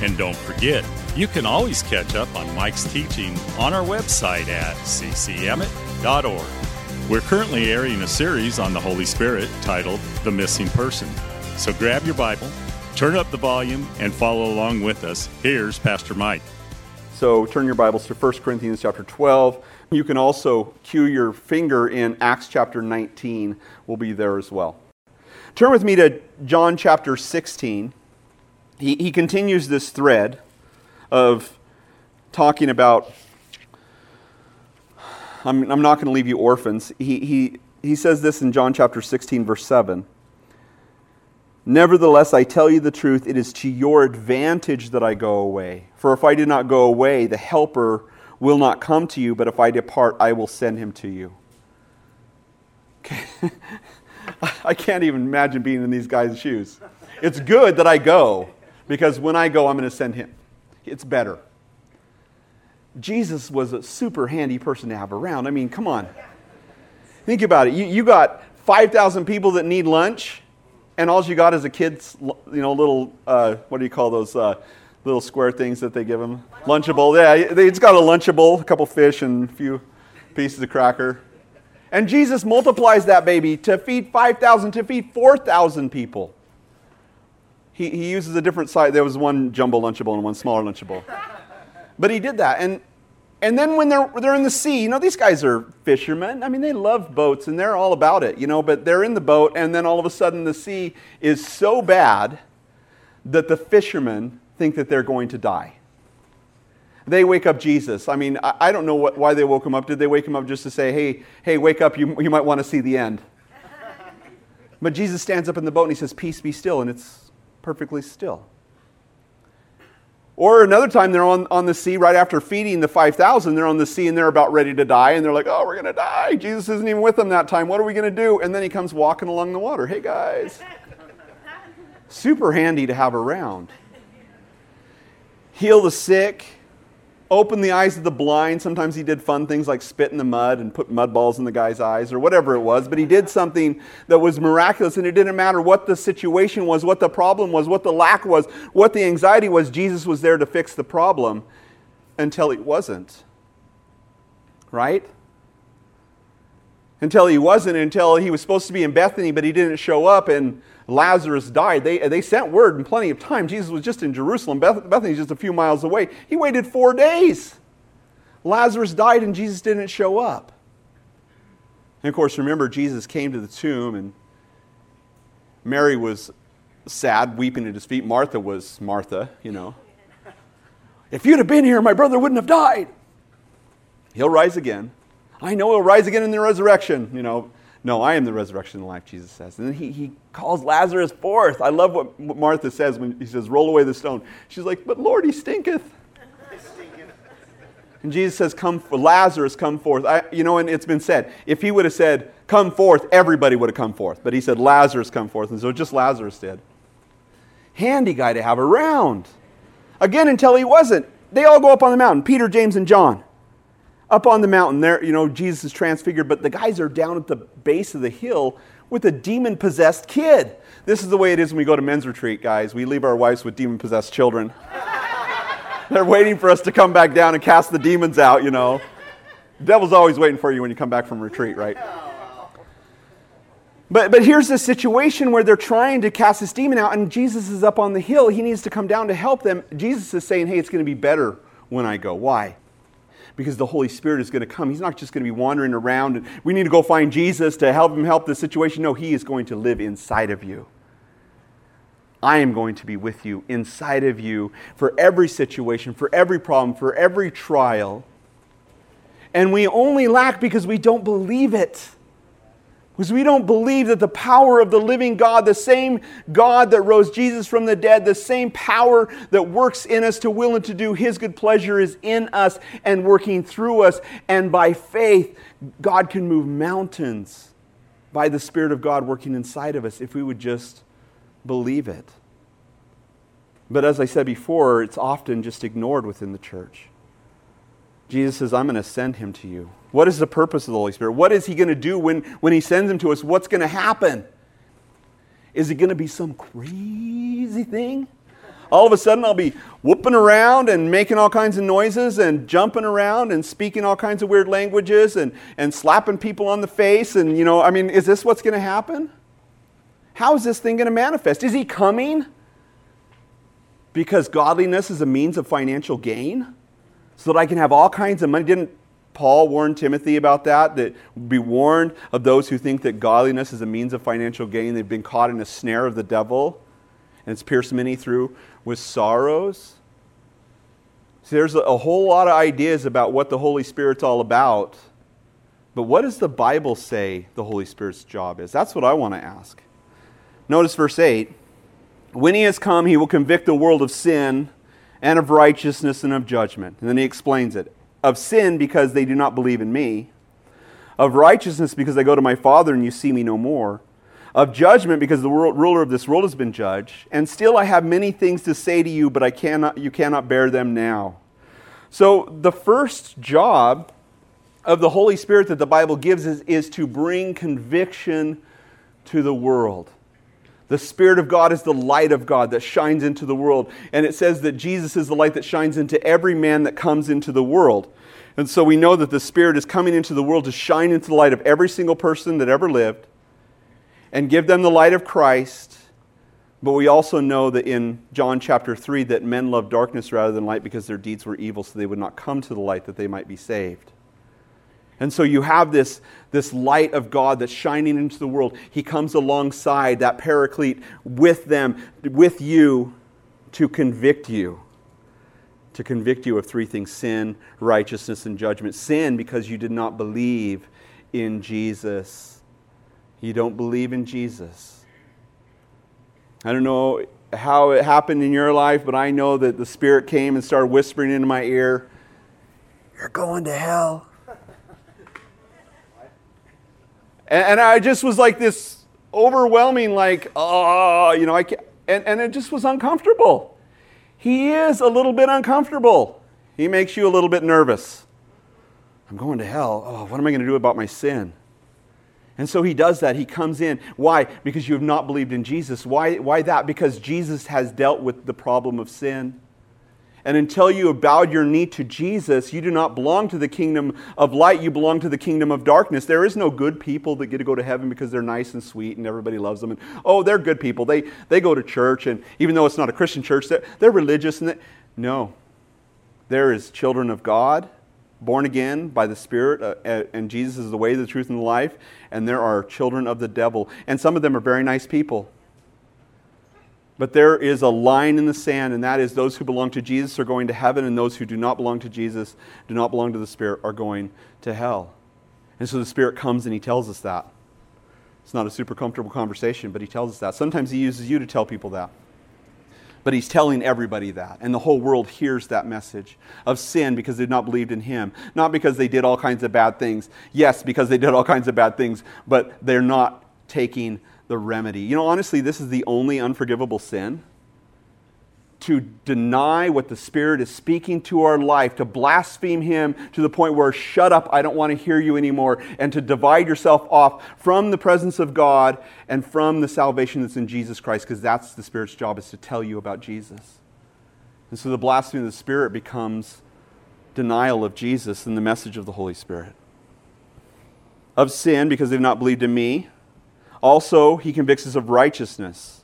And don't forget, you can always catch up on Mike's teaching on our website at ccemmett.org. We're currently airing a series on the Holy Spirit titled The Missing Person. So grab your Bible, turn up the volume, and follow along with us. Here's Pastor Mike. So turn your Bibles to 1 Corinthians chapter 12. You can also cue your finger in Acts chapter 19. We'll be there as well. Turn with me to John chapter 16. He, he continues this thread of talking about, I'm, I'm not going to leave you orphans. He, he, he says this in John chapter 16, verse 7. Nevertheless, I tell you the truth, it is to your advantage that I go away. For if I do not go away, the Helper will not come to you, but if I depart, I will send him to you. Okay. I can't even imagine being in these guys' shoes. It's good that I go, because when I go, I'm going to send him it's better. Jesus was a super handy person to have around. I mean, come on. Think about it. You, you got 5,000 people that need lunch, and all you got is a kid's, you know, little, uh, what do you call those uh, little square things that they give them? Lunchable. Yeah, it's got a Lunchable, a couple fish, and a few pieces of cracker. And Jesus multiplies that baby to feed 5,000, to feed 4,000 people he, he uses a different size. There was one jumbo Lunchable and one smaller Lunchable. But he did that. And, and then when they're, they're in the sea, you know, these guys are fishermen. I mean, they love boats and they're all about it, you know, but they're in the boat and then all of a sudden the sea is so bad that the fishermen think that they're going to die. They wake up Jesus. I mean, I, I don't know what, why they woke him up. Did they wake him up just to say, hey, hey, wake up, you, you might want to see the end? But Jesus stands up in the boat and he says, Peace be still. And it's perfectly still. Or another time they're on, on the sea right after feeding the 5,000, they're on the sea and they're about ready to die, and they're like, oh, we're going to die. Jesus isn't even with them that time. What are we going to do? And then he comes walking along the water. Hey, guys. Super handy to have around. Heal the sick, open the eyes of the blind. Sometimes he did fun things like spit in the mud and put mud balls in the guy's eyes or whatever it was. But he did something that was miraculous, and it didn't matter what the situation was, what the problem was, what the lack was, what the anxiety was. Jesus was there to fix the problem until he wasn't. Right? Until he wasn't, until he was supposed to be in Bethany, but he didn't show up, and Lazarus died. They, they sent word in plenty of time. Jesus was just in Jerusalem. Beth, Bethany's just a few miles away. He waited four days. Lazarus died and Jesus didn't show up. And of course, remember, Jesus came to the tomb and Mary was sad, weeping at his feet. Martha was Martha, you know. If you'd have been here, my brother wouldn't have died. He'll rise again. I know he'll rise again in the resurrection, you know. No, I am the resurrection and life, Jesus says. And then he, he calls Lazarus forth. I love what Martha says when he says, Roll away the stone. She's like, But Lord, he stinketh. And Jesus says, Come, Lazarus, come forth. I, you know, and it's been said, if he would have said, Come forth, everybody would have come forth. But he said, Lazarus, come forth. And so just Lazarus did. Handy guy to have around. Again, until he wasn't. They all go up on the mountain Peter, James, and John up on the mountain there, you know, Jesus is transfigured, but the guys are down at the base of the hill with a demon possessed kid. This is the way it is when we go to men's retreat, guys. We leave our wives with demon possessed children. They're waiting for us to come back down and cast the demons out, you know. The devil's always waiting for you when you come back from retreat, right? But, but here's the situation where they're trying to cast this demon out, and Jesus is up on the hill. He needs to come down to help them. Jesus is saying, Hey, it's going to be better when I go. Why? Because the Holy Spirit is going to come. He's not just going to be wandering around and we need to go find Jesus to help him help the situation. No, He is going to live inside of you. I am going to be with you inside of you for every situation, for every problem, for every trial. And we only lack because we don't believe it. Because we don't believe that the power of the living God, the same God that rose Jesus from the dead, the same power that works in us to will and to do His good pleasure is in us and working through us. And by faith, God can move mountains by the Spirit of God working inside of us if we would just believe it. But as I said before, it's often just ignored within the church. Jesus says, I'm going to send him to you. What is the purpose of the Holy Spirit? What is he going to do when, when he sends him to us? What's going to happen? Is it going to be some crazy thing? All of a sudden, I'll be whooping around and making all kinds of noises and jumping around and speaking all kinds of weird languages and, and slapping people on the face. And, you know, I mean, is this what's going to happen? How is this thing going to manifest? Is he coming because godliness is a means of financial gain? So that I can have all kinds of money. Didn't Paul warn Timothy about that? That be warned of those who think that godliness is a means of financial gain. They've been caught in a snare of the devil, and it's pierced many through with sorrows. See, there's a whole lot of ideas about what the Holy Spirit's all about. But what does the Bible say the Holy Spirit's job is? That's what I want to ask. Notice verse 8. When he has come, he will convict the world of sin and of righteousness and of judgment. And then he explains it of sin because they do not believe in me, of righteousness because I go to my Father and you see me no more, of judgment because the world, ruler of this world has been judged. And still I have many things to say to you, but I cannot, you cannot bear them now. So the first job of the Holy Spirit that the Bible gives is, is to bring conviction to the world. The Spirit of God is the light of God that shines into the world. And it says that Jesus is the light that shines into every man that comes into the world. And so we know that the Spirit is coming into the world to shine into the light of every single person that ever lived and give them the light of Christ. But we also know that in John chapter 3 that men love darkness rather than light because their deeds were evil, so they would not come to the light that they might be saved. And so you have this, this light of God that's shining into the world. He comes alongside that paraclete with them, with you, to convict you. To convict you of three things sin, righteousness, and judgment. Sin, because you did not believe in Jesus. You don't believe in Jesus. I don't know how it happened in your life, but I know that the Spirit came and started whispering into my ear, You're going to hell. And, and I just was like this overwhelming, like, oh, you know, I can't, and, and it just was uncomfortable. He is a little bit uncomfortable. He makes you a little bit nervous. I'm going to hell. Oh, what am I going to do about my sin? And so he does that. He comes in. Why? Because you have not believed in Jesus. Why, why that? Because Jesus has dealt with the problem of sin. And until you have bowed your knee to Jesus, you do not belong to the kingdom of light. You belong to the kingdom of darkness. There is no good people that get to go to heaven because they're nice and sweet and everybody loves them. And, oh, they're good people. They, they go to church, and even though it's not a Christian church, they're, they're religious. And they, no. There is children of God, born again by the Spirit, uh, and Jesus is the way, the truth, and the life. And there are children of the devil. And some of them are very nice people. But there is a line in the sand, and that is those who belong to Jesus are going to heaven, and those who do not belong to Jesus, do not belong to the Spirit, are going to hell. And so the Spirit comes and He tells us that. It's not a super comfortable conversation, but He tells us that. Sometimes He uses you to tell people that. But He's telling everybody that. And the whole world hears that message of sin because they've not believed in Him. Not because they did all kinds of bad things. Yes, because they did all kinds of bad things, but they're not taking the remedy. You know, honestly, this is the only unforgivable sin. To deny what the Spirit is speaking to our life, to blaspheme Him to the point where, shut up, I don't want to hear you anymore, and to divide yourself off from the presence of God and from the salvation that's in Jesus Christ, because that's the Spirit's job, is to tell you about Jesus. And so the blasphemy of the Spirit becomes denial of Jesus and the message of the Holy Spirit. Of sin, because they've not believed in me, also, he convicts us of righteousness.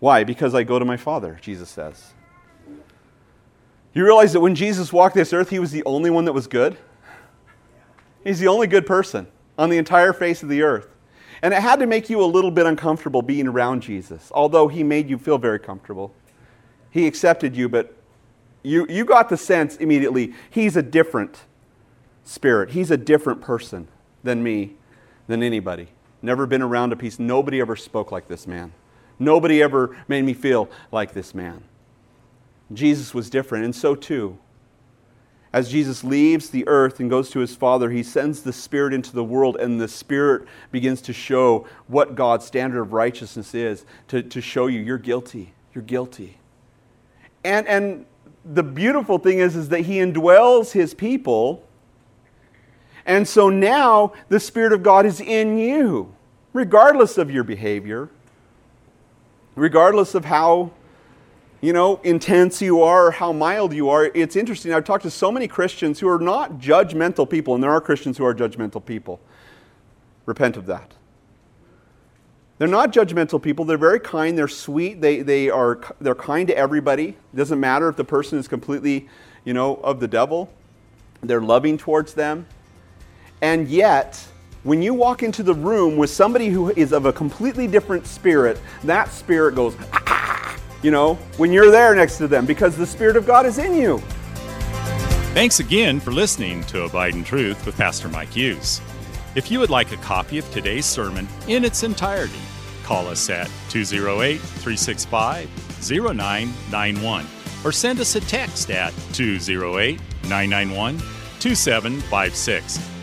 Why? Because I go to my Father, Jesus says. You realize that when Jesus walked this earth, he was the only one that was good? He's the only good person on the entire face of the earth. And it had to make you a little bit uncomfortable being around Jesus, although he made you feel very comfortable. He accepted you, but you, you got the sense immediately he's a different spirit. He's a different person than me than anybody. Never been around a piece. Nobody ever spoke like this man. Nobody ever made me feel like this man. Jesus was different, and so too. As Jesus leaves the earth and goes to his Father, he sends the Spirit into the world, and the Spirit begins to show what God's standard of righteousness is to, to show you you're guilty. You're guilty. And, and the beautiful thing is, is that he indwells his people. And so now the Spirit of God is in you, regardless of your behavior, regardless of how you know, intense you are or how mild you are. It's interesting. I've talked to so many Christians who are not judgmental people, and there are Christians who are judgmental people. Repent of that. They're not judgmental people. They're very kind. They're sweet. They, they are, they're kind to everybody. It doesn't matter if the person is completely, you know, of the devil. They're loving towards them. And yet, when you walk into the room with somebody who is of a completely different spirit, that spirit goes, ah, ah, ah, ah, you know, when you're there next to them because the Spirit of God is in you. Thanks again for listening to Abide in Truth with Pastor Mike Hughes. If you would like a copy of today's sermon in its entirety, call us at 208 365 0991 or send us a text at 208 991 2756.